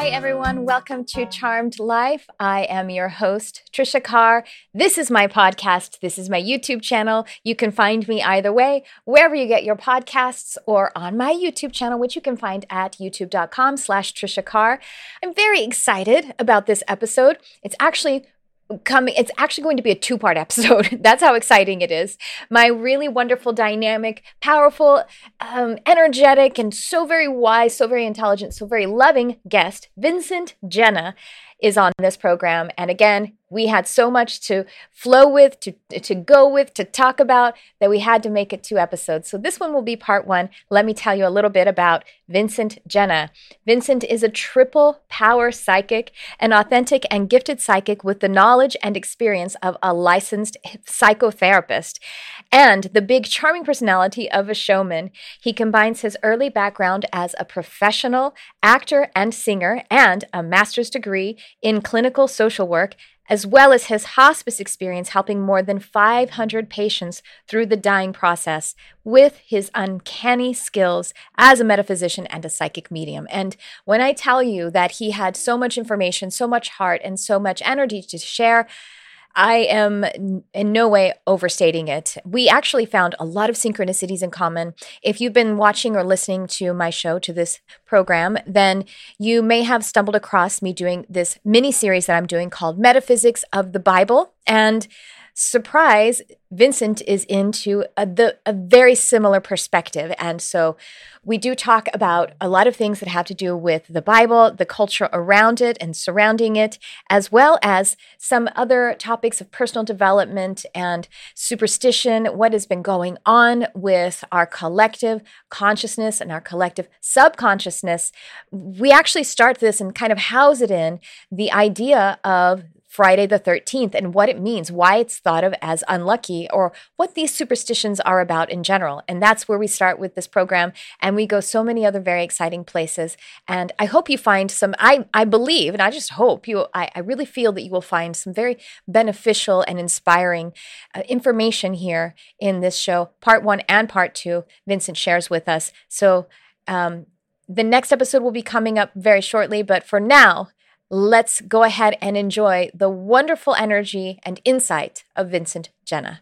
Hi, everyone. Welcome to Charmed Life. I am your host, Trisha Carr. This is my podcast. This is my YouTube channel. You can find me either way, wherever you get your podcasts or on my YouTube channel, which you can find at youtube.com slash Trisha Carr. I'm very excited about this episode. It's actually coming it's actually going to be a two part episode. That's how exciting it is. My really wonderful dynamic powerful um, energetic and so very wise so very intelligent so very loving guest vincent genna is on this program. And again we had so much to flow with, to, to go with, to talk about that we had to make it two episodes. So this one will be part one. Let me tell you a little bit about Vincent Genna. Vincent is a triple power psychic, an authentic and gifted psychic with the knowledge and experience of a licensed psychotherapist and the big charming personality of a showman. He combines his early background as a professional actor and singer and a master's degree in clinical social work as well as his hospice experience helping more than 500 patients through the dying process with his uncanny skills as a metaphysician and a psychic medium. And when I tell you that he had so much information, so much heart, and so much energy to share, I am in no way overstating it. We actually found a lot of synchronicities in common. If you've been watching or listening to my show, to this program, then you may have stumbled across me doing this mini series that I'm doing called Metaphysics of the Bible. And surprise, Vincent is into a, the, a very similar perspective. And so we do talk about a lot of things that have to do with the Bible, the culture around it and surrounding it, as well as some other topics of personal development and superstition, what has been going on with our collective consciousness and our collective subconsciousness. We actually start this and kind of house it in the idea of Friday the 13th and what it means, why it's thought of as unlucky, or what these superstitions are about in general. And that's where we start with this program. And we go so many other very exciting places. And I hope you find some, I, I believe, and I just hope you, I, I really feel that you will find some very beneficial and inspiring uh, information here in this show. Part one and part two, Vincent shares with us. So, um, the next episode will be coming up very shortly, but for now, let's go ahead and enjoy the wonderful energy and insight of Vincent Genna.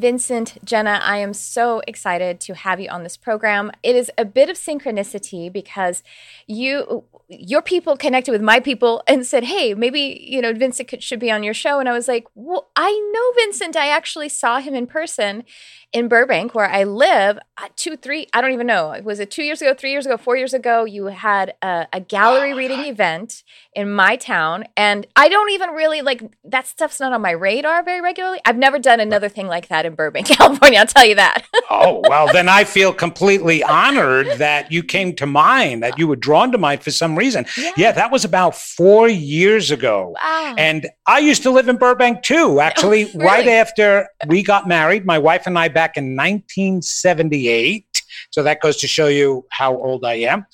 Vincent, Genna, I am so excited to have you on this program. It is a bit of synchronicity because you your people connected with my people and said, "Hey, maybe, you know, Vincent could, should be on your show." And I was like, "Well, I know Vincent. I actually saw him in person in Burbank, where I live, uh, two, three, I don't even know. Was it two years ago, three years ago, four years ago? You had a, a gallery reading event in my town. And I don't even really like that stuff's not on my radar very regularly. I've never done another thing like that in Burbank, California. I'll tell you that. oh, well, then I feel completely honored that you came to mind, that you were drawn to mine for some reason. Yeah, yeah that was about four years ago. Wow. And I used to live in Burbank too, oh, actually, oh, really? right after we got married. My wife and I back in 1978. So that goes to show you how old I am.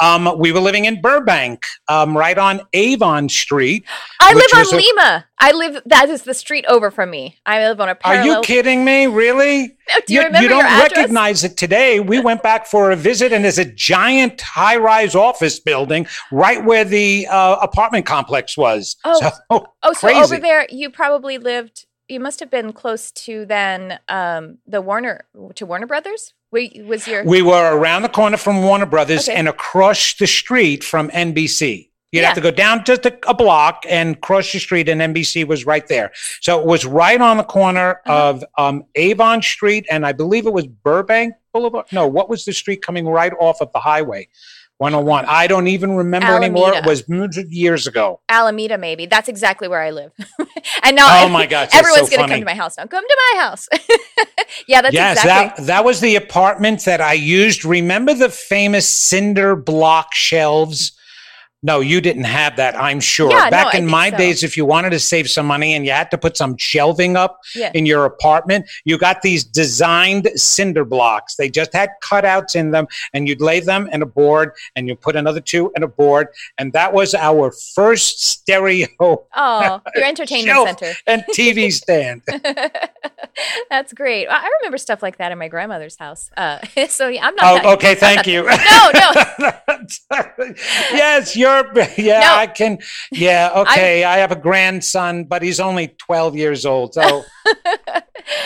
Um, we were living in Burbank, um, right on Avon Street. I live on a- Lima. I live. That is the street over from me. I live on a. Parallel- Are you kidding me? Really? Do you, you remember You don't recognize it today. We went back for a visit, and there's a giant high-rise office building right where the uh, apartment complex was. Oh, so, oh, so over there, you probably lived you must have been close to then um, the Warner to Warner Brothers. We was your we were around the corner from Warner Brothers okay. and across the street from NBC. You'd yeah. have to go down just a, a, block and cross the street, and NBC was right there. So it was right on the corner uh-huh. of um, Avon Street, and I believe it was Burbank Boulevard. No, what was the street coming right off of the highway? 101. I don't even remember Alameda. anymore. It was years ago. Alameda, maybe. That's exactly where I live. and now, oh my gosh, everyone's so going to come to my house now. Come to my house. yeah, that's yes, exactly. that that was the apartment that I used. Remember the famous cinder block shelves No, you didn't have that, I'm sure. Yeah, Back I in my so. days, if you wanted to save some money and you had to put some shelving up Yeah. in your apartment, you got these designed cinder blocks. They just had cutouts in them, and you'd lay them in a board, and you put another two in a board, and that was our first stereo Oh, your entertainment center. and TV stand. That's great. I I remember stuff like that in my grandmother's house. Uh, so yeah, I'm not. that- Oh, okay. I'm Thank not- you. No, no. yes, you're. Yeah, No. I can. Yeah, okay. I have a grandson, but he's only 12 years old. So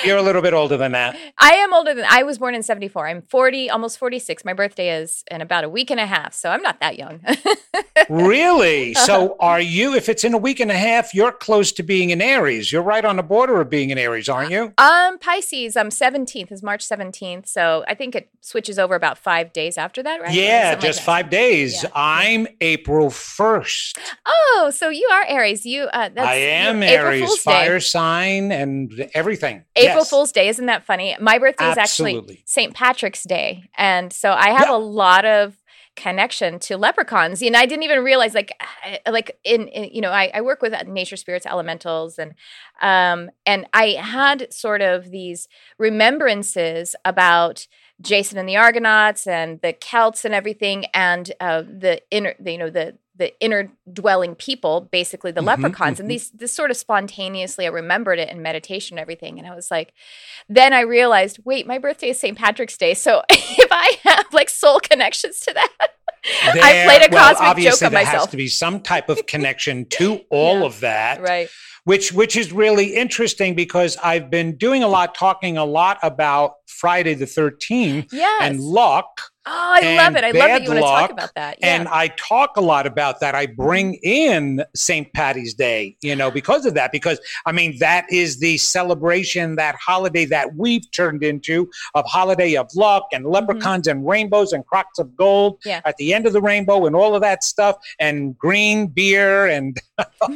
you're a little bit older than that. I am older than I was born in 74. I'm 40, almost 46. My birthday is in about a week and a half. So I'm not that young. Really? So are you, if it's in a week and a half, you're close to being an Aries. You're right on the border of being an Aries, aren't you? um, Pisces, I'm 17th, is March 17th. So I think it switches over about five days after that, right? Yeah, like just that. five days. Yeah. I'm April 1st. Oh, so you are Aries. You, uh, that's I am Aries, fire sign and everything. April Yes. Fool's Day, isn't that funny? My birthday is actually St. Patrick's Day. And so I have Yeah. a lot of connection to leprechauns. And I didn't even realize like like in, in you know, I, I work with nature spirits, elementals and um and I had sort of these remembrances about Jason and the Argonauts and the Celts and everything and uh the inner the, you know the the inner dwelling people, basically the Mhm, leprechauns. mhm. And these this sort of spontaneously I remembered it in meditation and everything. And I was like, then I realized, wait, my birthday is St. Patrick's Day. So if I have like soul connections to that, I played a well, cosmic joke on myself. there has to be some type of connection to all Yeah. of that. right. which which is really interesting because I've been doing a lot, talking a lot about Friday the Thirteenth Yes. and luck. Oh, I love it. I love that you want to talk about that. Yeah. And I talk a lot about that. I bring in St. Patty's Day, you know, because of that. Because I mean, that is the celebration, that holiday that we've turned into of holiday of luck and leprechauns and rainbows and crocks of gold Mm-hmm. Yeah. at the end of the rainbow and all of that stuff and green beer and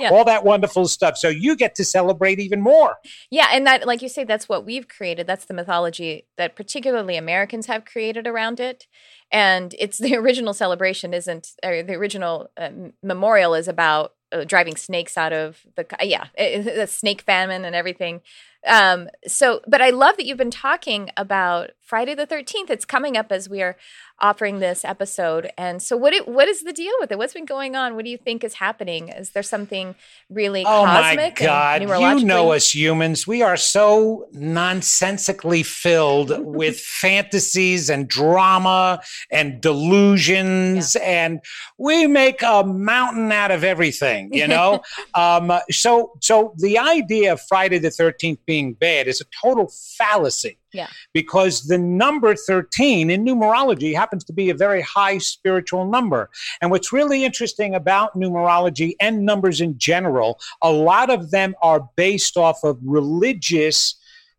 Yeah. all that wonderful stuff. So you get to celebrate even more. Yeah, and that, like you say, that's what we've created. That's the mythology that particularly Americans have created around it. And it's the original celebration isn't, or the original uh, memorial is about uh, driving snakes out of the, yeah, it- the snake famine and everything. Um, so, but I love that you've been talking about Friday the 13th. It's coming up as we are offering this episode. And so, what it, what is the deal with it? What's been going on? What do you think is happening? Is there something really Oh my? God. You know us humans. We are so nonsensically filled with fantasies and drama and delusions. And we make a mountain out of everything, you know? um, so, so the idea of Friday the 13th being bad is a total fallacy. Yeah. Because the number 13 in numerology happens to be a very high spiritual number. And what's really interesting about numerology and numbers in general, a lot of them are based off of religious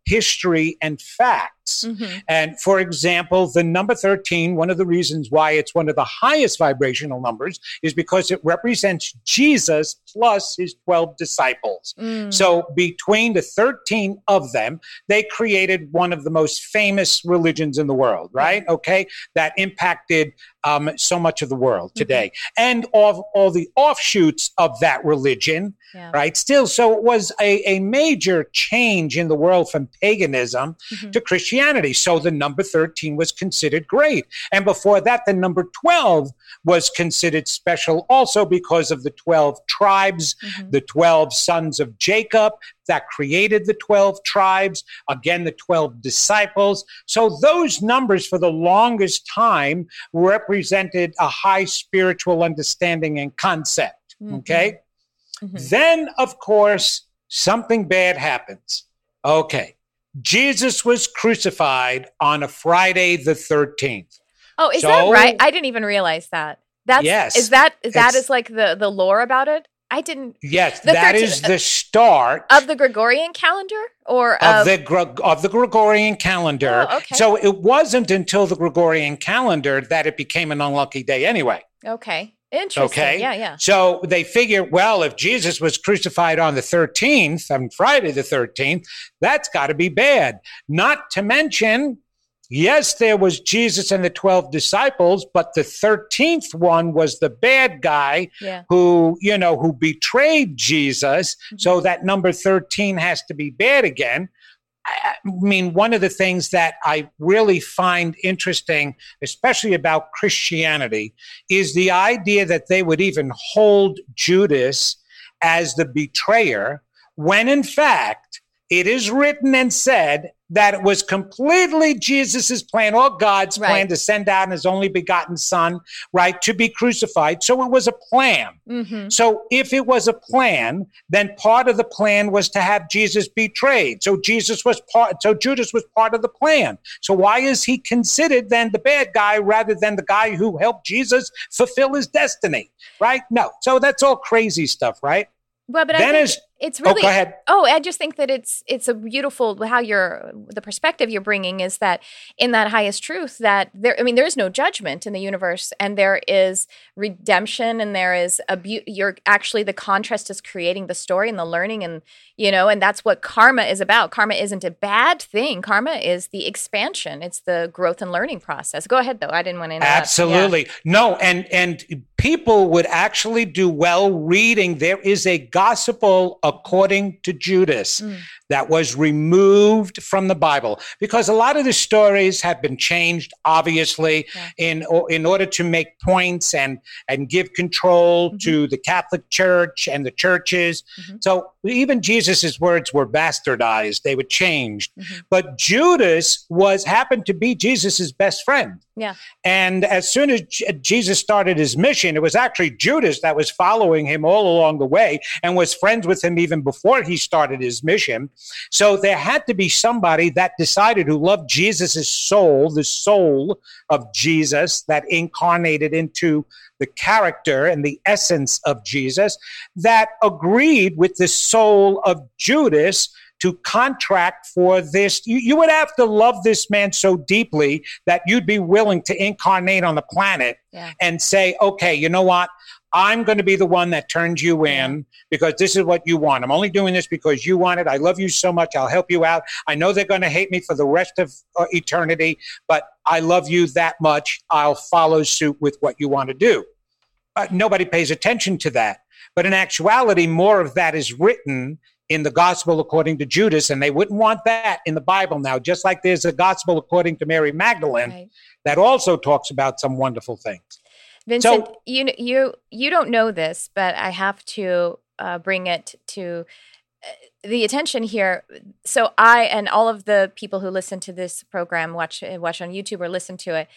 history and facts. Mhm. And for example, the number 13, one of the reasons why it's one of the highest vibrational numbers is because it represents Jesus plus his 12 disciples. Mm. So between the 13 of them, they created one of the most famous religions in the world, right? Okay. That impacted um, so much of the world today. And all, all the offshoots of that religion, Yeah. right? Still, so it was a, a major change in the world from paganism Mhm. to Christianity. So the number 13 was considered great. And before that, the number 12 was considered special also because of the 12 tribes, Mhm. the 12 sons of Jacob that created the 12 tribes, again, the 12 disciples. So those numbers for the longest time represented a high spiritual understanding and concept. Mhm. Okay. Mhm. Then, of course, something bad happens. Okay. Jesus was crucified on a Friday the 13th. Oh, is that right? I didn't even realize that. That's Yes. is that that is like the the lore about it? I didn't Yes, that 13th is the start of the Gregorian calendar or of of, the of the Gregorian calendar. Oh, okay. So it wasn't until the Gregorian calendar that it became an unlucky day anyway. okay. Interesting. Okay. Yeah, yeah. So they figure, well, if Jesus was crucified on the 13th, on Friday the 13th, that's got to be bad. Not to mention, yes, there was Jesus and the 12 disciples, but the 13th one was the bad guy Yeah. who, you know, who betrayed Jesus. So Mm-hmm. that number 13 has to be bad again. I mean, one of the things that I really find interesting, especially about Christianity, is the idea that they would even hold Judas as the betrayer when in fact it is written and said that it was completely Jesus's plan or God's plan to send out his only begotten son, right, to be crucified. So it was a plan. hmm So if it was a plan, then part of the plan was to have Jesus betrayed. So Jesus was part so Judas was part of the plan. So why is he considered then the bad guy rather than the guy who helped Jesus fulfill his destiny? Right? No. So that's all crazy stuff, right? Well, but I Then think it's Oh, really go ahead. Oh, I just think that it's it's a beautiful how you're the perspective you're bringing is that in that highest truth that there I mean there is no judgment in the universe and there is redemption and there is a beau- you're actually the contrast is creating the story and the learning and you know and that's what karma is about. Karma isn't a bad thing. Karma is the expansion. It's the growth and learning process. Go ahead though. I didn't want to interrupt. Yeah. Absolutely. No, and and people would actually do well reading there is a gospel according to Judas Mm. That was removed from the Bible because a lot of the stories have been changed obviously Yeah. in in order to make points and and give control Mhm. to the Catholic Church and the churches. Mhm. So even Jesus's words were bastardized, they were changed. Mhm. But Judas was happened to be Jesus's best friend. Yeah. And as soon as J- Jesus started his mission, it was actually Judas that was following him all along the way and was friends with him even before he started his mission. So there had to be somebody that decided who loved Jesus' soul, the soul of Jesus that incarnated into the character and the essence of Jesus, that agreed with the soul of Judas to contract for this. You, you would have to love this man so deeply that you'd be willing to incarnate on the planet Yeah. and say, okay, you know what? I'm going to be the one that turns you in because this is what you want. I'm only doing this because you want it. I love you so much. I'll help you out. I know they're going to hate me for the rest of uh, eternity, but I love you that much. I'll follow suit with what you want to do. Uh, nobody pays attention to that. But in actuality, more of that is written in the gospel according to Judas, and they wouldn't want that in the Bible now, just like there's a gospel according to Mary Magdalene Right. that also talks about some wonderful things. Vincent, you you you don't know this, but I have to uh, bring it to uh, the attention here. So I and all of the people who listen to this program, watch watch on YouTube or listen to it,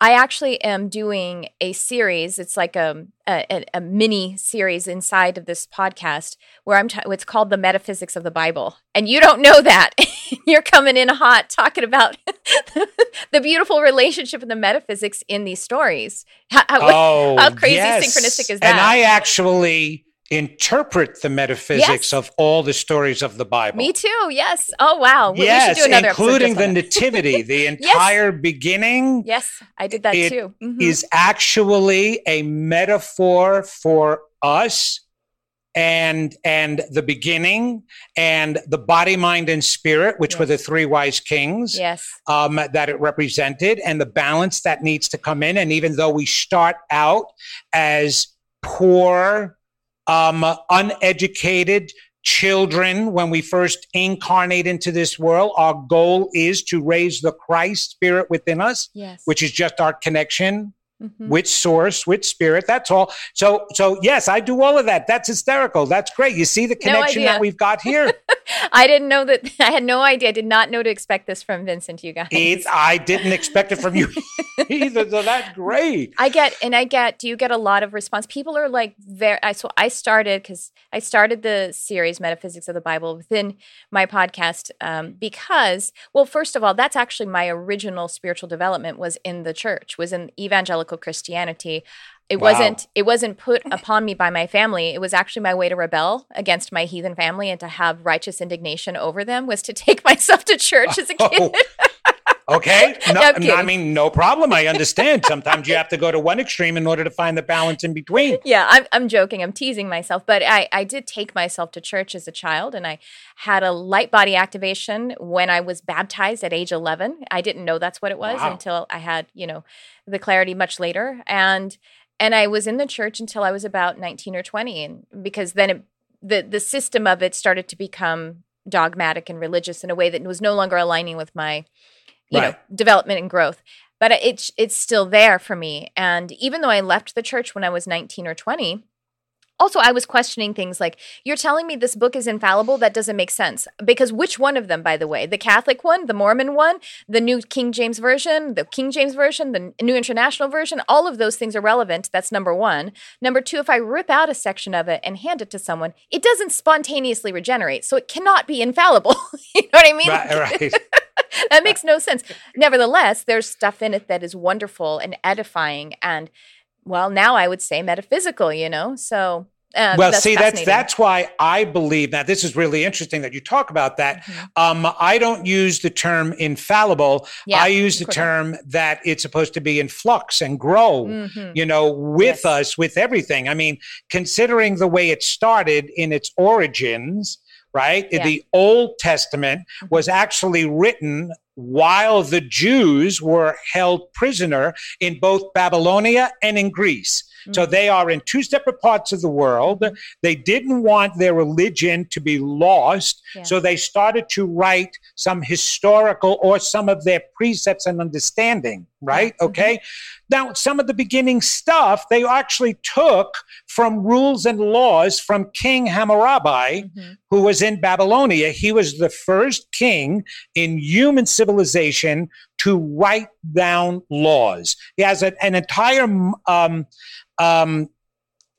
I actually am doing a series. It's like a a, a- a mini series inside of this podcast where I'm. T- it's called the Metaphysics of the Bible, and you don't know that. You're coming in hot talking about the beautiful relationship and the metaphysics in these stories. How, how- Oh, how crazy yes. synchronistic is that? And? I actually interpret the metaphysics Yes. of all the stories of the Bible. Me too. Yes. Oh wow. We- yes, we should do another including the nativity. The entire beginning Yes, I did that too. Mhm. is actually a metaphor for us and and the beginning and the body mind and spirit which were the three wise kings yes. um, that it represented and the balance that needs to come in and even though we start out as poor um, uneducated children when we first incarnate into this world our goal is to raise the christ spirit within us Yes. which is just our connection Mhm. with source which spirit that's all so so yes i do all of that that's hysterical that's great you see the connection idea. that we've got here I didn't know that. I had no idea. I did not know to expect this from Vincent. You guys. it, i didn't expect it from you either so that's great I get, and I get. Do you get a lot of response? People are like, very. I so I started because I started the series Metaphysics of the Bible within my podcast um, because, well, first of all, that's actually my original spiritual development was in the church, was in evangelical Christianity. It Wow. wasn't. It wasn't put upon me by my family. It was actually my way to rebel against my heathen family and to have righteous indignation over them. Was to take myself to church as a oh, kid. Oh. Okay. No, I mean, no problem. I understand. Sometimes you have to go to one extreme in order to find the balance in between. Yeah, I'm, I'm joking. I'm teasing myself. But I, I did take myself to church as a child, and I had a light body activation when I was baptized at age 11. I didn't know that's what it was wow. until I had, you know, the clarity much later. And and I was in the church until I was about 19 or 20 and because then it, the the system of it started to become dogmatic and religious in a way that was no longer aligning with my you right. know development and growth. But it's it's still there for me. And even though i left the church when i was 19 or 20 also i was questioning things like you're telling me this book is infallible? That doesn't make sense. Because which one of them by the way? The catholic one the mormon one the new king james version the king james version the new international version all of those things are relevant. That's number one. Number two if i rip out a section of it and hand it to someone it doesn't spontaneously regenerate. So it cannot be infallible. You know what i mean? Right, right. that makes no sense. Nevertheless, there's stuff in it that is wonderful and edifying and well, now I would say metaphysical, you know. So uh, well, that's see, that's that's why I believe that this is really interesting that you talk about that. Mm-hmm. Um, I don't use the term infallible. Yeah, I use the term that it's supposed to be in flux and grow. Mm-hmm. You know, with yes. us, with everything. I mean, considering the way it started in its origins, right? Yeah. The Old Testament mm-hmm. was actually written while the Jews were held prisoner in both Babylonia and in Greece. So mm. they are in two separate parts of the world. They didn't want their religion to be lost. Yeah. So they started to write some historical or some of their precepts and understanding, right? Mm-hmm. Okay. Now, some of the beginning stuff they actually took from rules and laws from King Hammurabi, mm-hmm. who was in Babylonia. He was the first king in human civilization to write down laws. He has a, an entire um, um,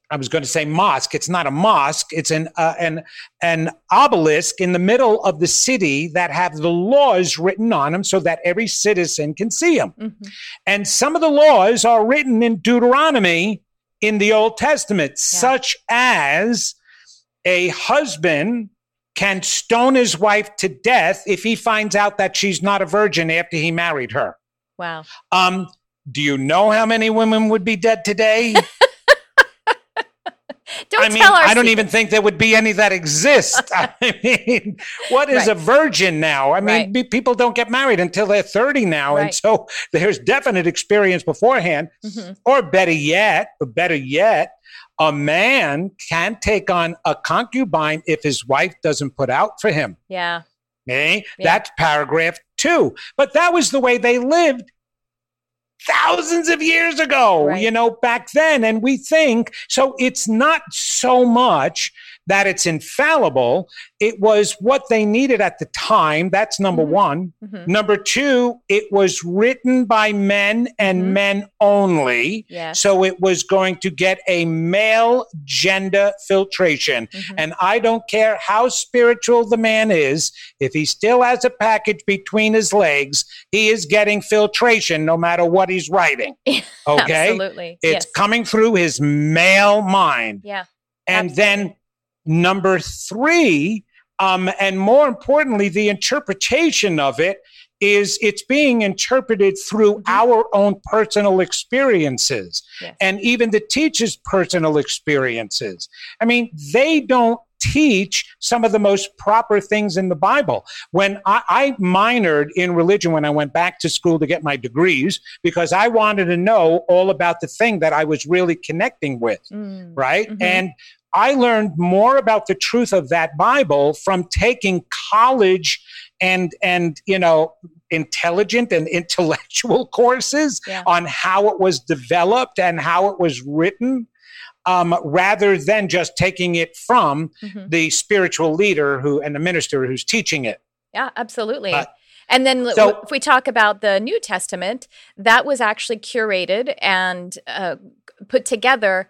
I was going to say mosque. It's not a mosque. It's an uh, an an obelisk in the middle of the city that have the laws written on them, so that every citizen can see them. Mm-hmm. And some of the laws are written in Deuteronomy in the Old Testament, yeah. such as a husband can stone his wife to death if he finds out that she's not a virgin after he married her. Wow. Um, do you know how many women would be dead today? Don't I mean, I don't even think there would be any that exist. I mean, what is right. a virgin now? I mean, right. people don't get married until they're 30 now. Right. And so there's definite experience beforehand. Mm-hmm. Or better yet, or better yet, a man can take on a concubine if his wife doesn't put out for him. Yeah. Okay? Yeah. That's paragraph two. But that was the way they lived thousands of years ago, right. you know, back then. And we think so it's not so much that it's infallible. It was what they needed at the time. That's number mm-hmm. one. Mm-hmm. Number two, it was written by men and mm-hmm. men only. Yes. So it was going to get a male gender filtration. Mm-hmm. And I don't care how spiritual the man is, if he still has a package between his legs, he is getting filtration no matter what he's writing. Okay. Absolutely. It's yes. coming through his male mind. Yeah. And Absolutely. then Number three, um, and more importantly, the interpretation of it is it's being interpreted through mm-hmm. our own personal experiences yes. and even the teacher's personal experiences. I mean, they don't teach some of the most proper things in the Bible. When I, I, minored in religion when I went back to school to get my degrees, because I wanted to know all about the thing that I was really connecting with, mm. right? Mm-hmm. And I learned more about the truth of that Bible from taking college and and you know intelligent and intellectual courses yeah. on how it was developed and how it was written um, rather than just taking it from mm-hmm. the spiritual leader who and the minister who's teaching it yeah absolutely uh, and then so, if we talk about the New Testament, that was actually curated and uh, put together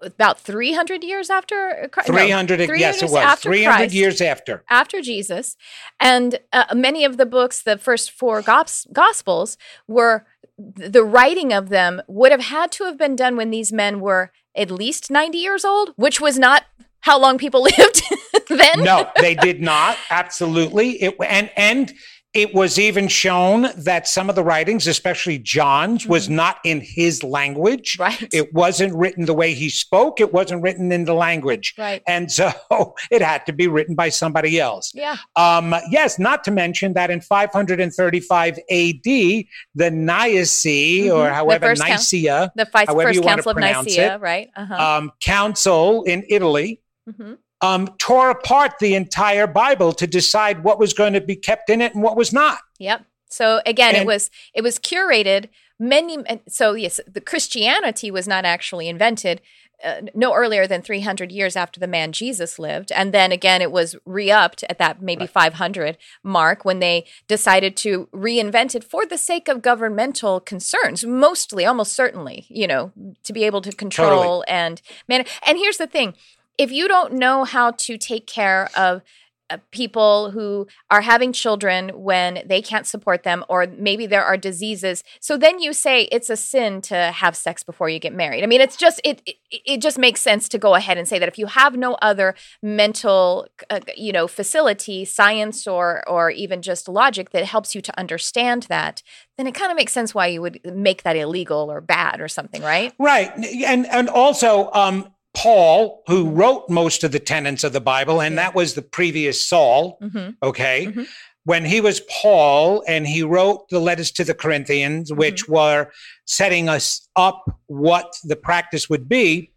about 300 years after 300, no, 300 yes it was. 300 Christ, years after. after jesus. And uh, many of the books the first four gospels were the writing of them would have had to have been done when these men were at least 90 years old which was not how long people lived then. No they did not. Absolutely. It and and It was even shown that some of the writings, especially John's, mm-hmm. was not in his language. Right. It wasn't written the way he spoke. It wasn't written in the language. Right. And so it had to be written by somebody else. Yeah. Um, yes, not to mention that in 535 AD, the Nicaea, mm-hmm. or however, the Nicaea, the first, first council of Nicaea, it, right? Uh-huh. Um, council in Italy. Mm-hmm um, tore apart the entire Bible to decide what was going to be kept in it and what was not. Yep. So again, and, it was it was curated many. So yes, the Christianity was not actually invented. Uh, no earlier than 300 years after the man Jesus lived. And then again, it was re upped at that maybe right. 500 mark when they decided to reinvent it for the sake of governmental concerns, mostly, almost certainly, you know, to be able to control totally. and man. And here's the thing if you don't know how to take care of uh, people who are having children when they can't support them or maybe there are diseases so then you say it's a sin to have sex before you get married. I mean it's just it it, it just makes sense to go ahead and say that if you have no other mental uh, you know facility science or or even just logic that helps you to understand that then it kind of makes sense why you would make that illegal or bad or something right? Right. And and also um Paul, who mm-hmm. wrote most of the tenets of the Bible, and that was the previous Saul, mm-hmm. okay? Mm-hmm. When he was Paul and he wrote the letters to the Corinthians, mm-hmm. which were setting us up what the practice would be,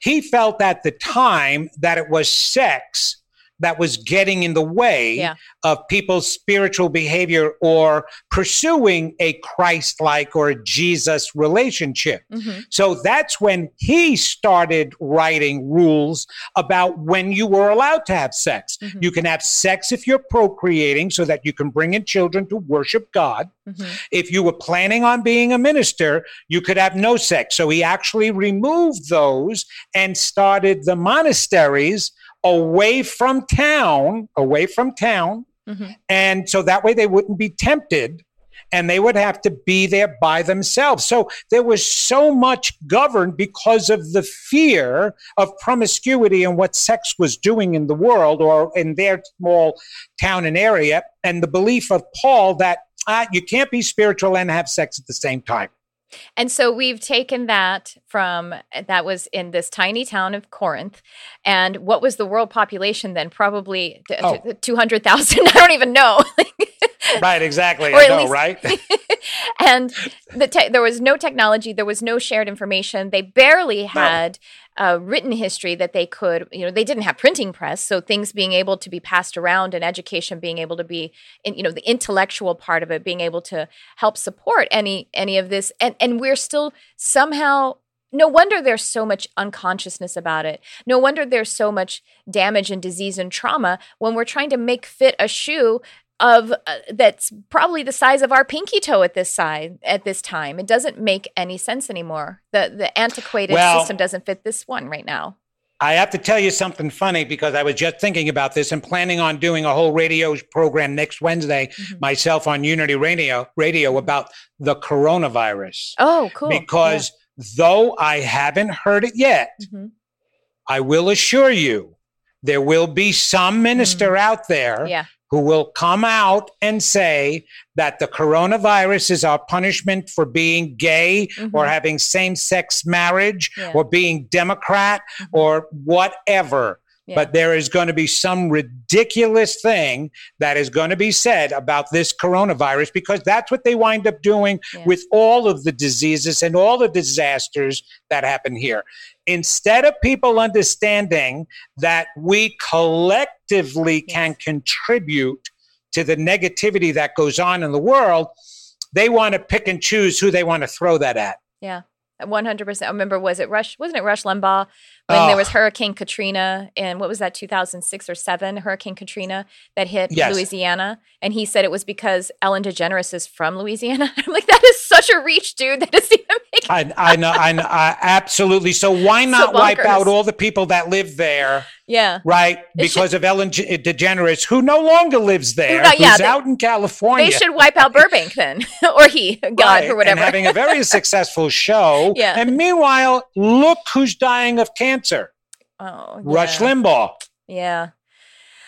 he felt at the time that it was sex that was getting in the way yeah. of people's spiritual behavior or pursuing a Christ like or a Jesus relationship. Mm-hmm. So that's when he started writing rules about when you were allowed to have sex. Mm-hmm. You can have sex if you're procreating so that you can bring in children to worship God. Mm-hmm. If you were planning on being a minister, you could have no sex. So he actually removed those and started the monasteries away from town, away from town. Mm-hmm. And so that way they wouldn't be tempted and they would have to be there by themselves. So there was so much governed because of the fear of promiscuity and what sex was doing in the world or in their small town and area, and the belief of Paul that ah, you can't be spiritual and have sex at the same time. And so we've taken that from that was in this tiny town of Corinth. And what was the world population then? Probably oh. 200,000. I don't even know. right, exactly. I know, least, right? and the te- there was no technology, there was no shared information. They barely had uh, written history that they could, you know, they didn't have printing press, so things being able to be passed around and education being able to be, in, you know, the intellectual part of it being able to help support any any of this, and and we're still somehow no wonder there's so much unconsciousness about it. No wonder there's so much damage and disease and trauma when we're trying to make fit a shoe of uh, that's probably the size of our pinky toe at this side at this time. It doesn't make any sense anymore. The the antiquated well, system doesn't fit this one right now. I have to tell you something funny because I was just thinking about this and planning on doing a whole radio program next Wednesday mm-hmm. myself on Unity Radio radio about the coronavirus. Oh, cool. Because yeah. though I haven't heard it yet, mm-hmm. I will assure you there will be some minister mm. out there yeah who will come out and say that the coronavirus is our punishment for being gay mm-hmm. or having same sex marriage yeah. or being Democrat mm-hmm. or whatever. Yeah. But there is going to be some ridiculous thing that is going to be said about this coronavirus because that's what they wind up doing yeah. with all of the diseases and all the disasters that happen here. Instead of people understanding that we collectively yes. can contribute to the negativity that goes on in the world, they want to pick and choose who they want to throw that at. Yeah. 100%. I remember, was it Rush? Wasn't it Rush Limbaugh when oh. there ah. was Hurricane Katrina in what was that 2006 or 7 Hurricane Katrina that hit yes. Louisiana and he said it was because Ellen DeGeneres is from Louisiana. I'm like that is such a reach dude that doesn't even I, I know I know I, absolutely so why not so wipe out all the people that live there yeah right because should, of Ellen DeGeneres who no longer lives there uh, yeah, who's they, out in California they should wipe out Burbank then or he God right, or whatever and having a very successful show yeah. and meanwhile look who's dying of cancer Oh, Rush Limbaugh. Yeah.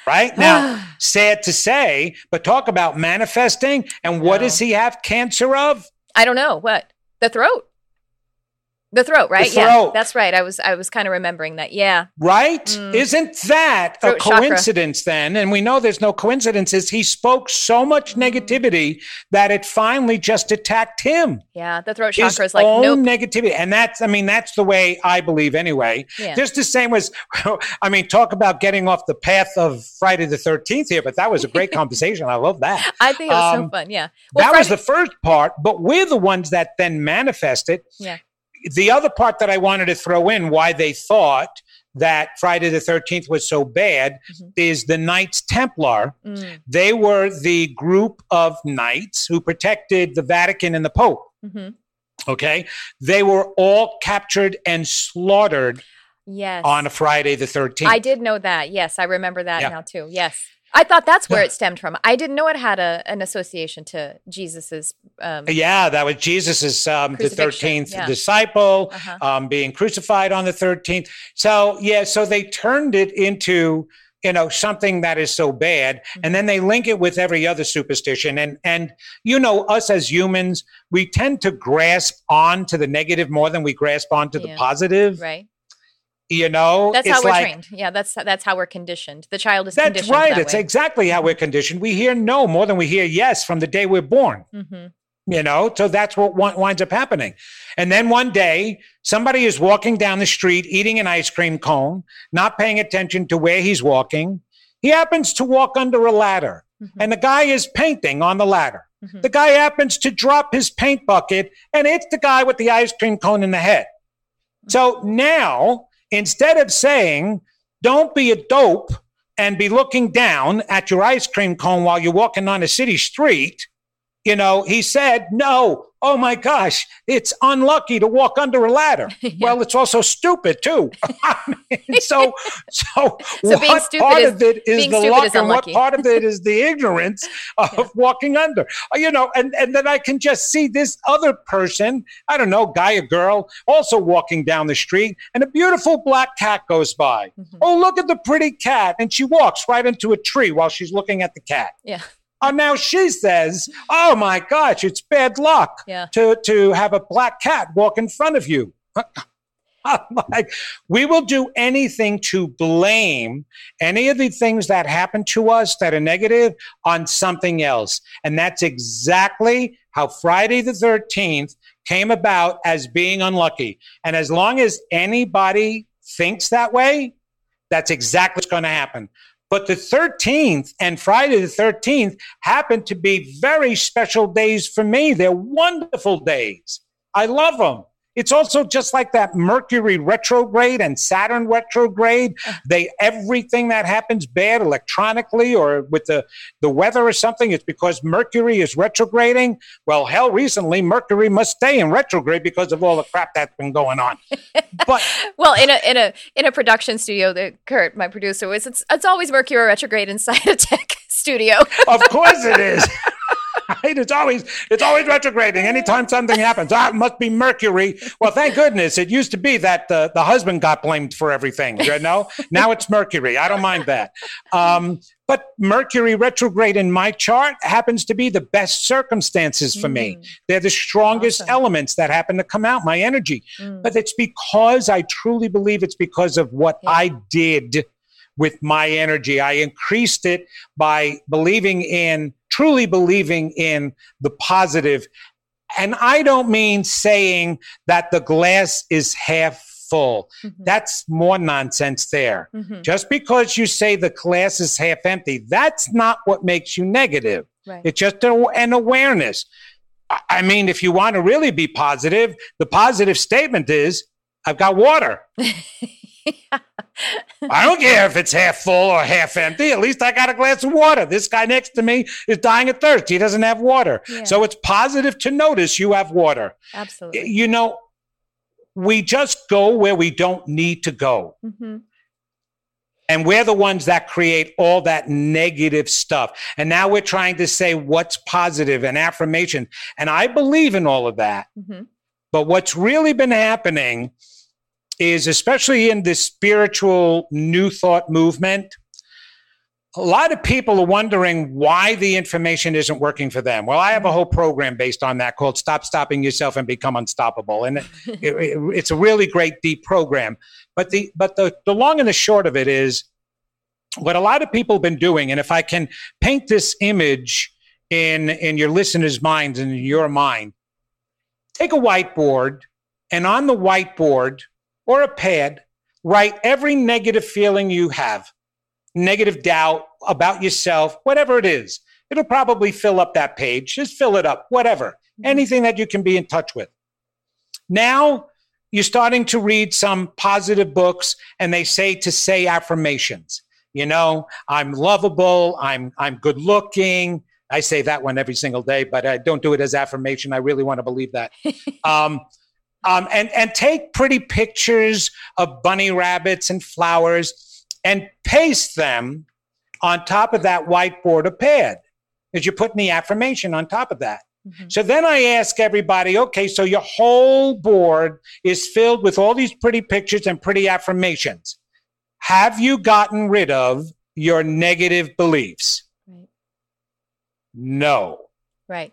right? Now, sad to say, but talk about manifesting. And what No. does he have cancer of? I don't know what the throat. The throat, right? The Yeah, that's right. I was I was kind of remembering that. Yeah, Right? Mm. Isn't that a Throat chakra. coincidence then? And we know there's no coincidences. He spoke so much Mm. negativity that it finally just attacked him. yeah. The throat His chakra is like own nope. negativity. And that's, I mean, that's the way I believe anyway. Yeah. Just the same as, I mean, talk about getting off the path of Friday the 13th here, but that was a great conversation. I love that. I think it was so um, fun. Yeah. that was the first part, but we're the ones that then manifest it. Yeah. The other part that I wanted to throw in why they thought that Friday the 13th was so bad Mhm. is the Knights Templar. Mm, They were the group of knights who protected the Vatican and the Pope. mhm. Okay. They were all captured and slaughtered Yes. on a Friday the 13th. I did know that. Yes, I remember that Yeah. now too. Yes. I thought that's where it stemmed from. I didn't know it had a, an association to Jesus's. Um, yeah, that was Jesus's um, the 13th yeah. disciple uh-huh. um, being crucified on the 13th. So, yeah, so they turned it into you know something that is so bad Mm-hmm. and then they link it with every other superstition and and you know us as humans we tend to grasp on to the negative more than we grasp on to the positive Right. You know That's it's how we're like trained. Yeah. That's that's how we're conditioned. The child is conditioned. that's right That it's way. exactly how we're conditioned we hear no more than we hear yes from the day we're born hmm you know so that's what wi- winds up happening and then one day somebody is walking down the street eating an ice cream cone not paying attention to where he's walking he happens to walk under a ladder Mhm. and the guy is painting on the ladder Mhm. the guy happens to drop his paint bucket and hits the guy with the ice cream cone in the head so now instead of saying don't be a dope and be looking down at your ice cream cone while you're walking on a city street you know, he said, no, oh my gosh, it's unlucky to walk under a ladder. Yeah. Well, it's also stupid too. I mean, so, so, So what part is- of it is the luck is and what part of it is the ignorance of Yeah. walking under? Uh, You know, and, and then I can just see this other person, I don't know, guy or girl, also walking down the street, and a beautiful black cat goes by. Mhm. Oh, look at the pretty cat. And she walks right into a tree while she's looking at the cat. Yeah. Oh, now she says, "Oh my gosh, it's bad luck Yeah. to to have a black cat walk in front of you." I'm like, we will do anything to blame any of the things that happen to us that are negative on something else, and that's exactly how Friday the Thirteenth came about as being unlucky. And as long as anybody thinks that way, that's exactly what's going to happen. But the 13th and Friday the 13th happen to be very special days for me. They're wonderful days. I love them. It's also just like that Mercury retrograde and Saturn retrograde. They everything that happens bad electronically or with the, the weather or something, it's because Mercury is retrograding. Well, hell, recently Mercury must stay in retrograde because of all the crap that's been going on. But Well, in a in a in a production studio, that Kurt, my producer, was it's it's always Mercury retrograde inside a tech studio. Of course it is. Right? It's always it's always retrograding. Anytime something happens, ah, it must be Mercury. Well, thank goodness it used to be that the, the husband got blamed for everything. You know, now it's Mercury. I don't mind that. Um, but Mercury retrograde in my chart happens to be the best circumstances for me. Mm, They're the strongest Awesome. elements that happen to come out, my energy. mm. But it's because I truly believe it's because of what Yeah. I did with my energy. I increased it by believing in, truly believing in the positive. And I don't mean saying that the glass is half full. Mhm. That's more nonsense there. Mhm. Just because you say the glass is half empty, that's not what makes you negative. Right. It's just a, an awareness. I mean, if you want to really be positive, the positive statement is, I've got water. I don't care if it's half full or half empty. At least I got a glass of water. This guy next to me is dying of thirst. He doesn't have water. Yeah. So it's positive to notice you have water. Absolutely. You know, we just go where we don't need to go. hmm And we're the ones that create all that negative stuff. And now we're trying to say what's positive and affirmation. And I believe in all of that. hmm But what's really been happening is, especially in this spiritual new thought movement, a lot of people are wondering why the information isn't working for them. Well, I have a whole program based on that called Stop Stopping Yourself and Become Unstoppable. And it, it, it's a really great, deep program. But the but the, the long and the short of it is what a lot of people have been doing, and if I can paint this image in in your listeners' minds and in your mind, take a whiteboard and on the whiteboard or a pad, write every negative feeling you have negative doubt about yourself, whatever it is. It'll probably fill up that page. Just fill it up, whatever, mm-hmm. anything that you can be in touch with. Now you're starting to read some positive books and they say to say affirmations. You know, I'm lovable, I'm I'm good looking. I say that one every single day, but I don't do it as affirmation. I really want to believe that. um, um, and and take pretty pictures of bunny rabbits and flowers and paste them on top of that whiteboard or pad as you're putting the affirmation on top of that. Mm-hmm. So then I ask everybody, okay, so your whole board is filled with all these pretty pictures and pretty affirmations. Have you gotten rid of your negative beliefs? Right. No. Right.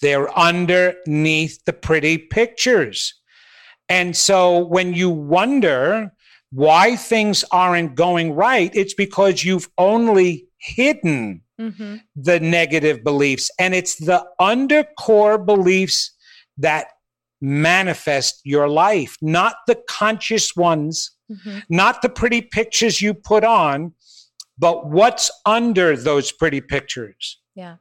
They're underneath the pretty pictures. And so when you wonder why things aren't going right, it's because you've only hidden mm-hmm. the negative beliefs. And it's the undercore beliefs that manifest your life, not the conscious ones, mm-hmm. not the pretty pictures you put on, but what's under those pretty pictures. Yeah.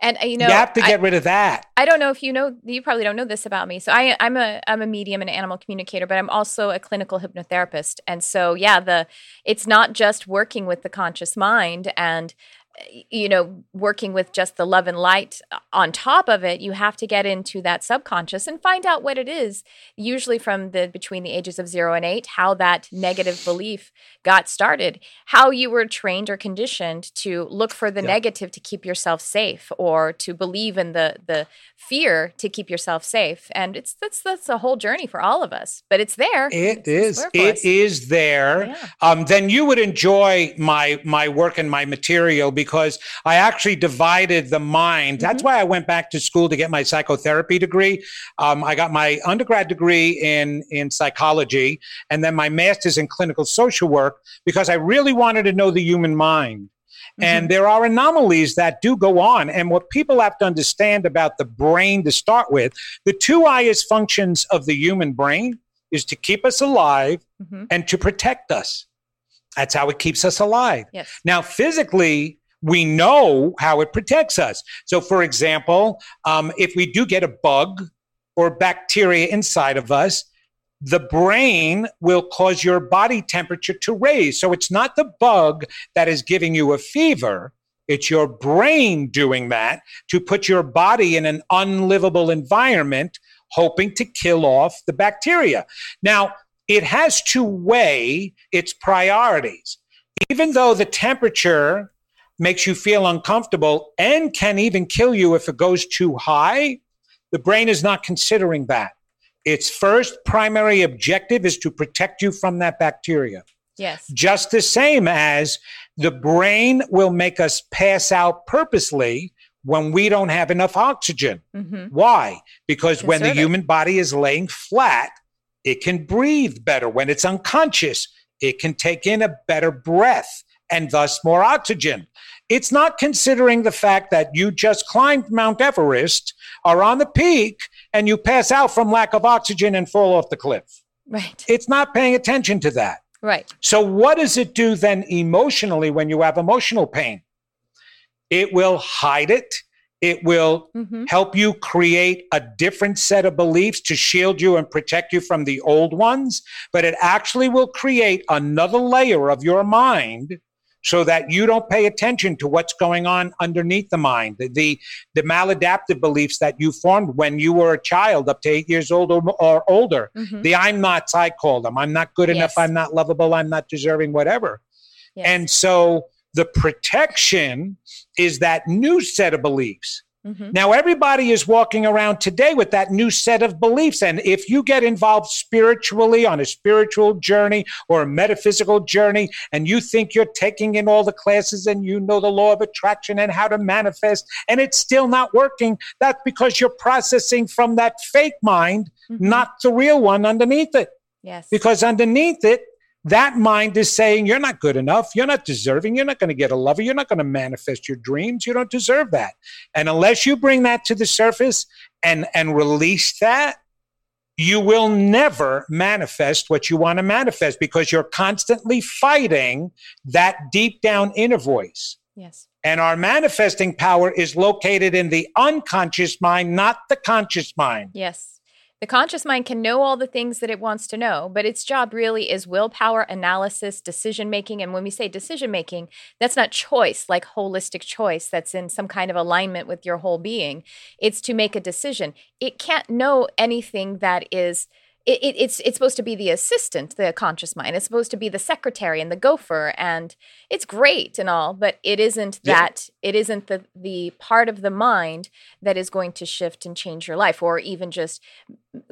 And uh, you know, you have to get I, rid of that. I don't know if you know. You probably don't know this about me. So I, I'm a I'm a medium and animal communicator, but I'm also a clinical hypnotherapist. And so yeah, the it's not just working with the conscious mind and you know, working with just the love and light on top of it, you have to get into that subconscious and find out what it is. Usually, from the between the ages of zero and eight, how that negative belief got started, how you were trained or conditioned to look for the yeah. negative to keep yourself safe, or to believe in the the fear to keep yourself safe. And it's that's that's a whole journey for all of us. But it's there. It it's, is. It us. is there. Yeah. Um, then you would enjoy my my work and my material. Because because I actually divided the mind. Mm-hmm. That's why I went back to school to get my psychotherapy degree. Um, I got my undergrad degree in, in psychology and then my master's in clinical social work because I really wanted to know the human mind. Mm-hmm. And there are anomalies that do go on. And what people have to understand about the brain to start with, the two highest functions of the human brain is to keep us alive mm-hmm. and to protect us. That's how it keeps us alive. Yes. Now, physically, we know how it protects us. So, for example, um, if we do get a bug or bacteria inside of us, the brain will cause your body temperature to raise. So, it's not the bug that is giving you a fever. It's your brain doing that to put your body in an unlivable environment, hoping to kill off the bacteria. Now, it has to weigh its priorities. Even though the temperature makes you feel uncomfortable and can even kill you if it goes too high, the brain is not considering that. Its first primary objective is to protect you from that bacteria. Yes. Just the same as the brain will make us pass out purposely when we don't have enough oxygen. Mm-hmm. Why? Because Conserve when the human body is laying flat, it can breathe better. When it's unconscious, it can take in a better breath and thus more oxygen. It's not considering the fact that you just climbed Mount Everest, are on the peak, and you pass out from lack of oxygen and fall off the cliff. Right. It's not paying attention to that. Right. So, what does it do then emotionally when you have emotional pain? It will hide it. It will mm-hmm. help you create a different set of beliefs to shield you and protect you from the old ones. But it actually will create another layer of your mind so that you don't pay attention to what's going on underneath the mind, the, the, the maladaptive beliefs that you formed when you were a child up to eight years old or, or older. Mm-hmm. The I'm nots, I call them. I'm not good yes. enough. I'm not lovable. I'm not deserving, whatever. Yes. And so the protection is that new set of beliefs Mm-hmm. Now, everybody is walking around today with that new set of beliefs. And if you get involved spiritually on a spiritual journey or a metaphysical journey, and you think you're taking in all the classes and you know the law of attraction and how to manifest, and it's still not working, that's because you're processing from that fake mind, mm-hmm. not the real one underneath it. Yes. Because underneath it, that mind is saying you're not good enough. You're not deserving. You're not going to get a lover. You're not going to manifest your dreams. You don't deserve that. And unless you bring that to the surface and and release that you will never manifest what you want to manifest because you're constantly fighting that deep down inner voice. Yes. And our manifesting power is located in the unconscious mind not the conscious mind. Yes the conscious mind can know all the things that it wants to know, but its job really is willpower, analysis, decision making. And when we say decision making, that's not choice, like holistic choice that's in some kind of alignment with your whole being. It's to make a decision. It can't know anything that is it, it, it's it's supposed to be the assistant, the conscious mind. It's supposed to be the secretary and the gopher, and it's great and all, but it isn't yeah. that. It isn't the the part of the mind that is going to shift and change your life, or even just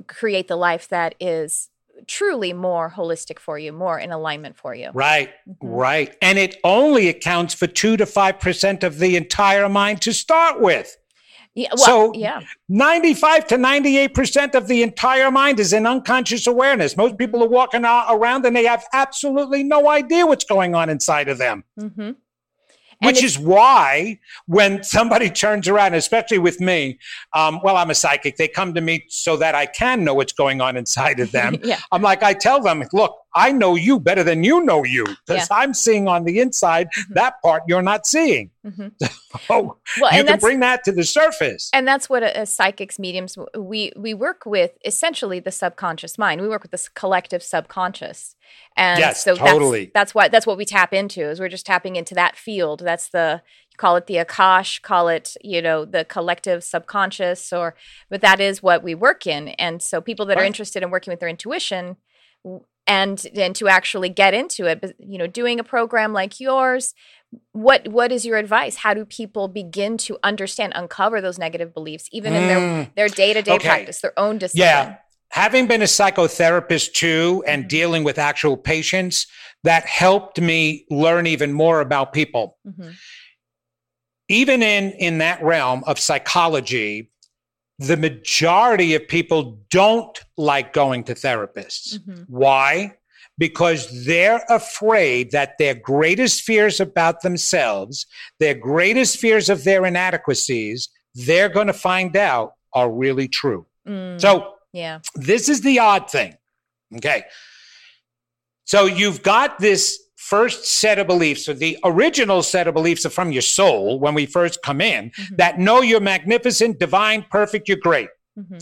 create the life that is truly more holistic for you, more in alignment for you. Right, mm-hmm. right, and it only accounts for two to five percent of the entire mind to start with. Yeah, well, so yeah. 95 to 98% of the entire mind is in unconscious awareness. Most people are walking around and they have absolutely no idea what's going on inside of them. Mm-hmm. Which is why when somebody turns around, especially with me, um, well, I'm a psychic. They come to me so that I can know what's going on inside of them. yeah. I'm like, I tell them, look, I know you better than you know you because yeah. I'm seeing on the inside mm-hmm. that part you're not seeing. Mm-hmm. So well, you can bring that to the surface. And that's what a, a psychics mediums we we work with essentially the subconscious mind. We work with this collective subconscious. And yes, so totally. that's, that's what that's what we tap into is we're just tapping into that field. That's the call it the akash call it you know the collective subconscious or but that is what we work in and so people that right. are interested in working with their intuition and and to actually get into it but you know doing a program like yours what what is your advice how do people begin to understand uncover those negative beliefs even in their mm. their day-to-day okay. practice their own discipline yeah having been a psychotherapist too and mm-hmm. dealing with actual patients that helped me learn even more about people mm-hmm. even in in that realm of psychology the majority of people don't like going to therapists. Mm-hmm. Why? Because they're afraid that their greatest fears about themselves, their greatest fears of their inadequacies, they're going to find out are really true. Mm. So, yeah. This is the odd thing. Okay. So you've got this first set of beliefs, or the original set of beliefs are from your soul when we first come in, mm-hmm. that know you're magnificent, divine, perfect, you're great. Mm-hmm.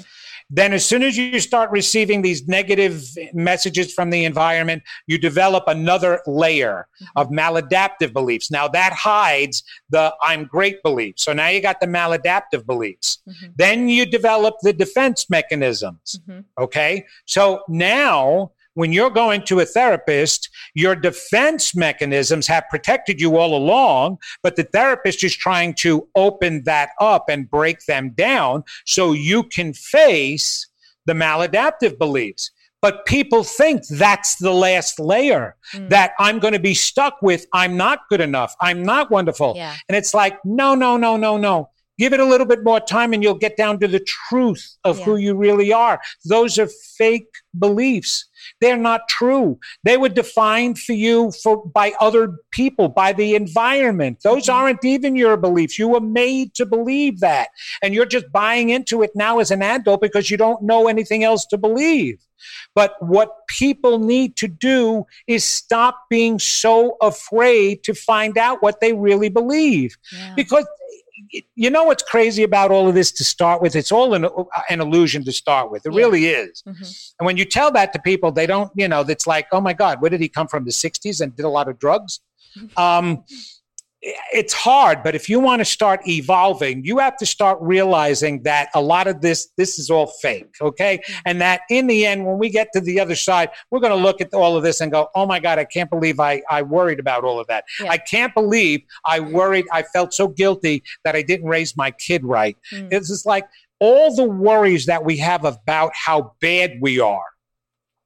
Then, as soon as you start receiving these negative messages from the environment, you develop another layer mm-hmm. of maladaptive beliefs. Now, that hides the I'm great belief. So now you got the maladaptive beliefs. Mm-hmm. Then you develop the defense mechanisms. Mm-hmm. Okay. So now when you're going to a therapist, your defense mechanisms have protected you all along, but the therapist is trying to open that up and break them down so you can face the maladaptive beliefs. But people think that's the last layer mm. that I'm going to be stuck with. I'm not good enough. I'm not wonderful. Yeah. And it's like, no, no, no, no, no. Give it a little bit more time and you'll get down to the truth of yeah. who you really are. Those are fake beliefs. They're not true. They were defined for you for by other people, by the environment. Those mm-hmm. aren't even your beliefs. You were made to believe that. And you're just buying into it now as an adult because you don't know anything else to believe. But what people need to do is stop being so afraid to find out what they really believe. Yeah. Because you know what's crazy about all of this to start with? It's all an, an illusion to start with. It yeah. really is. Mm-hmm. And when you tell that to people, they don't, you know, it's like, oh my God, where did he come from? The 60s and did a lot of drugs? Um, it's hard, but if you want to start evolving, you have to start realizing that a lot of this, this is all fake, okay? And that in the end, when we get to the other side, we're going to look at all of this and go, oh my God, I can't believe I, I worried about all of that. Yeah. I can't believe I worried, I felt so guilty that I didn't raise my kid right. Mm. It's just like all the worries that we have about how bad we are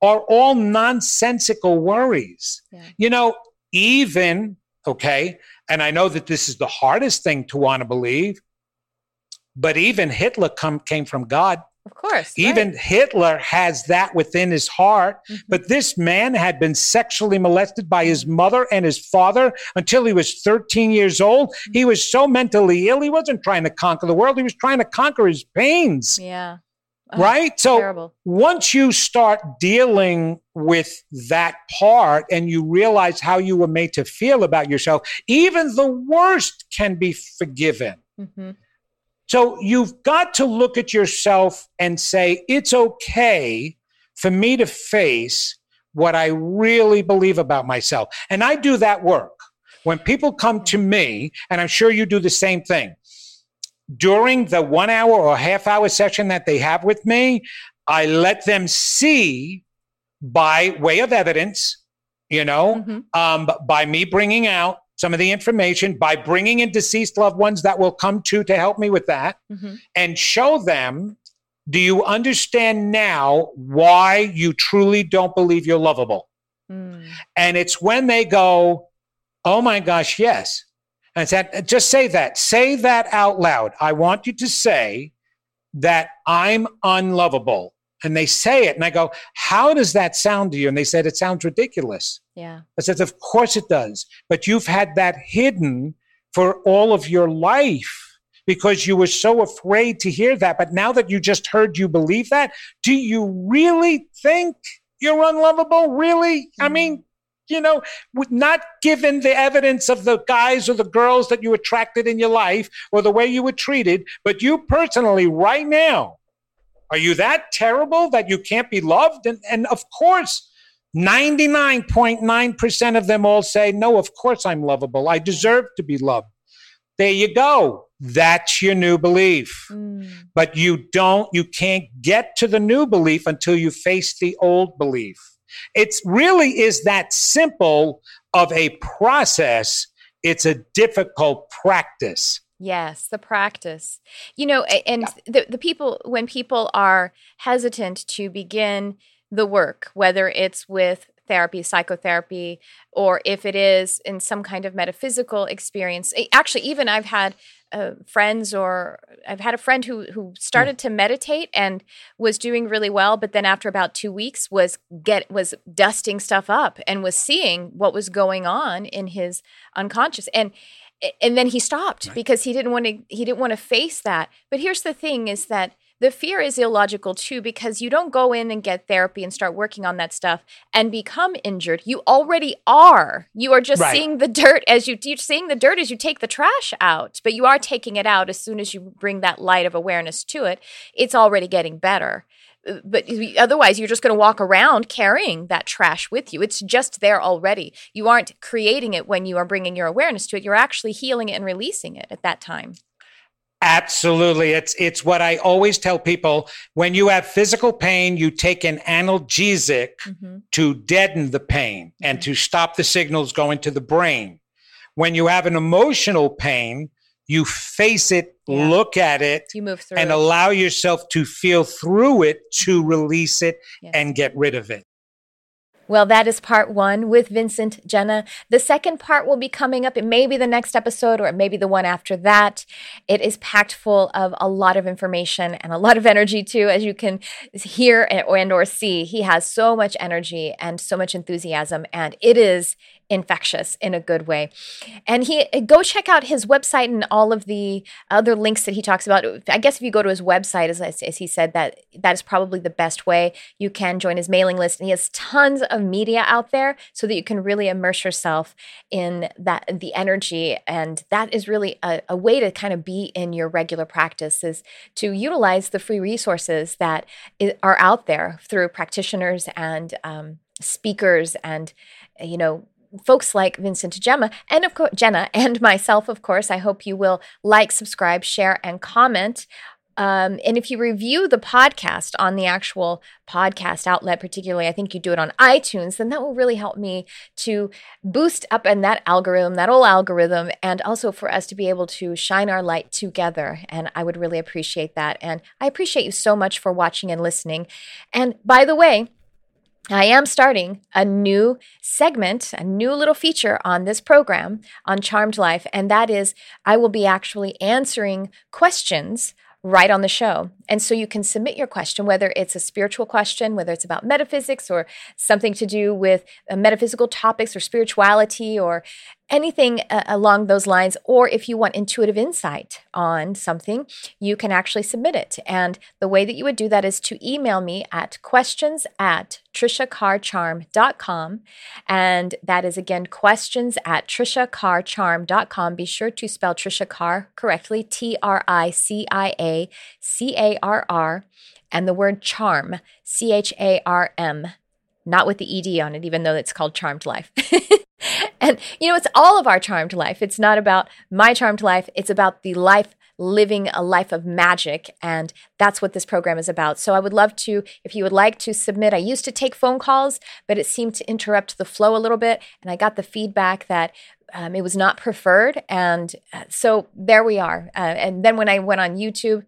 are all nonsensical worries. Yeah. You know, even, okay, and I know that this is the hardest thing to want to believe, but even Hitler come, came from God. Of course. Even right. Hitler has that within his heart. Mm-hmm. But this man had been sexually molested by his mother and his father until he was 13 years old. Mm-hmm. He was so mentally ill, he wasn't trying to conquer the world, he was trying to conquer his pains. Yeah. Oh, right? So terrible. once you start dealing with that part and you realize how you were made to feel about yourself, even the worst can be forgiven. Mm-hmm. So you've got to look at yourself and say, it's okay for me to face what I really believe about myself. And I do that work. When people come to me, and I'm sure you do the same thing, during the one hour or half hour session that they have with me, I let them see by way of evidence, you know, mm-hmm. um, by me bringing out some of the information, by bringing in deceased loved ones that will come to to help me with that, mm-hmm. and show them. Do you understand now why you truly don't believe you're lovable? Mm. And it's when they go, Oh my gosh, yes. And said, just say that. Say that out loud. I want you to say that I'm unlovable. And they say it. And I go, How does that sound to you? And they said, It sounds ridiculous. Yeah. I said, Of course it does. But you've had that hidden for all of your life because you were so afraid to hear that. But now that you just heard you believe that, do you really think you're unlovable? Really? Mm-hmm. I mean, you know, not given the evidence of the guys or the girls that you attracted in your life or the way you were treated, but you personally, right now, are you that terrible that you can't be loved? And, and of course, 99.9% of them all say, No, of course I'm lovable. I deserve to be loved. There you go. That's your new belief. Mm. But you don't, you can't get to the new belief until you face the old belief. It really is that simple of a process. It's a difficult practice. Yes, the practice. You know, and the, the people, when people are hesitant to begin the work, whether it's with therapy, psychotherapy, or if it is in some kind of metaphysical experience. Actually, even I've had uh, friends or I've had a friend who who started to meditate and was doing really well, but then after about two weeks was get was dusting stuff up and was seeing what was going on in his unconscious and and then he stopped right. because he didn't want to he didn't want to face that. But here's the thing: is that the fear is illogical too because you don't go in and get therapy and start working on that stuff and become injured. You already are. You are just right. seeing the dirt as you you're seeing the dirt as you take the trash out, but you are taking it out as soon as you bring that light of awareness to it. It's already getting better uh, but otherwise you're just going to walk around carrying that trash with you it's just there already you aren't creating it when you are bringing your awareness to it you're actually healing it and releasing it at that time Absolutely. It's it's what I always tell people. When you have physical pain, you take an analgesic mm-hmm. to deaden the pain mm-hmm. and to stop the signals going to the brain. When you have an emotional pain, you face it, yeah. look at it, you move through and it. allow yourself to feel through it to release it yes. and get rid of it. Well, that is part one with Vincent Genna. The second part will be coming up. It may be the next episode or it may be the one after that. It is packed full of a lot of information and a lot of energy too, as you can hear and or see. He has so much energy and so much enthusiasm, and it is infectious in a good way. And he go check out his website and all of the other links that he talks about. I guess if you go to his website, as, as he said, that that is probably the best way. You can join his mailing list, and he has tons of media out there so that you can really immerse yourself in that the energy. And that is really a, a way to kind of be in your regular practice is to utilize the free resources that are out there through practitioners and um, speakers and you know folks like Vincent Genna and of course Genna and myself, of course. I hope you will like, subscribe, share, and comment. Um, and if you review the podcast on the actual podcast outlet, particularly, I think you do it on iTunes, then that will really help me to boost up in that algorithm, that old algorithm, and also for us to be able to shine our light together. And I would really appreciate that. And I appreciate you so much for watching and listening. And by the way, I am starting a new segment, a new little feature on this program on Charmed Life, and that is I will be actually answering questions right on the show. And so you can submit your question, whether it's a spiritual question, whether it's about metaphysics or something to do with uh, metaphysical topics or spirituality or anything uh, along those lines. Or if you want intuitive insight on something, you can actually submit it. And the way that you would do that is to email me at questions at triciacarrcharm.com. And that is again questions at triciacarrcharm.com. Be sure to spell Tricia Carr correctly T R I C I A C A R R, and the word charm, C H A R M, not with the ED on it, even though it's called Charmed Life. and, you know, it's all of our charmed life. It's not about my charmed life, it's about the life living a life of magic. And that's what this program is about. So I would love to, if you would like to submit, I used to take phone calls, but it seemed to interrupt the flow a little bit. And I got the feedback that um, it was not preferred. And uh, so there we are. Uh, and then when I went on YouTube,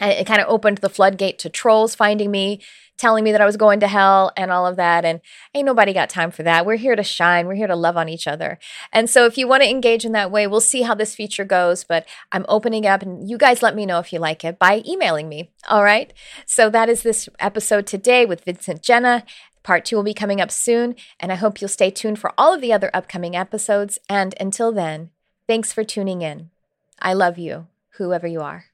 it kind of opened the floodgate to trolls finding me, telling me that I was going to hell and all of that. And ain't nobody got time for that. We're here to shine. We're here to love on each other. And so if you want to engage in that way, we'll see how this feature goes. But I'm opening up and you guys let me know if you like it by emailing me. All right. So that is this episode today with Vincent Genna. Part two will be coming up soon. And I hope you'll stay tuned for all of the other upcoming episodes. And until then, thanks for tuning in. I love you, whoever you are.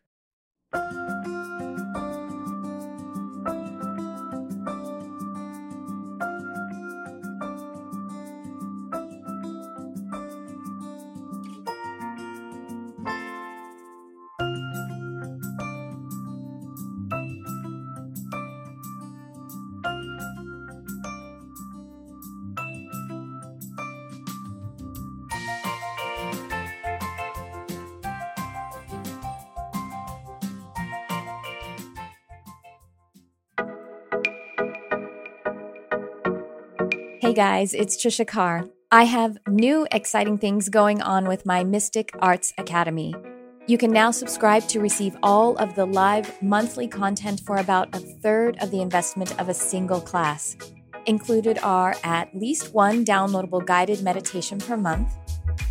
Hey guys, it's Tricia Carr. I have new exciting things going on with my Mystic Arts Academy. You can now subscribe to receive all of the live monthly content for about a third of the investment of a single class. Included are at least one downloadable guided meditation per month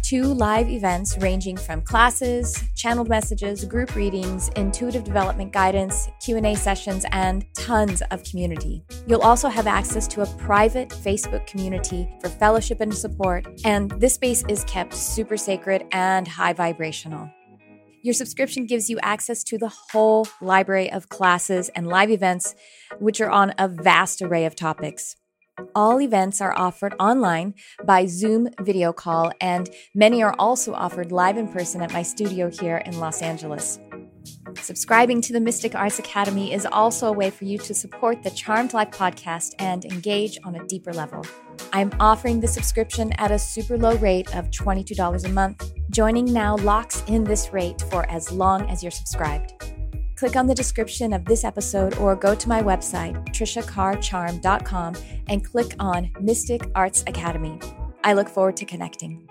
two live events ranging from classes, channeled messages, group readings, intuitive development guidance, Q&A sessions, and tons of community. You'll also have access to a private Facebook community for fellowship and support, and this space is kept super sacred and high vibrational. Your subscription gives you access to the whole library of classes and live events, which are on a vast array of topics. All events are offered online by Zoom video call, and many are also offered live in person at my studio here in Los Angeles. Subscribing to the Mystic Arts Academy is also a way for you to support the Charmed Life podcast and engage on a deeper level. I'm offering the subscription at a super low rate of $22 a month. Joining now locks in this rate for as long as you're subscribed. Click on the description of this episode or go to my website, triciacarrcharm.com, and click on Mystic Arts Academy. I look forward to connecting.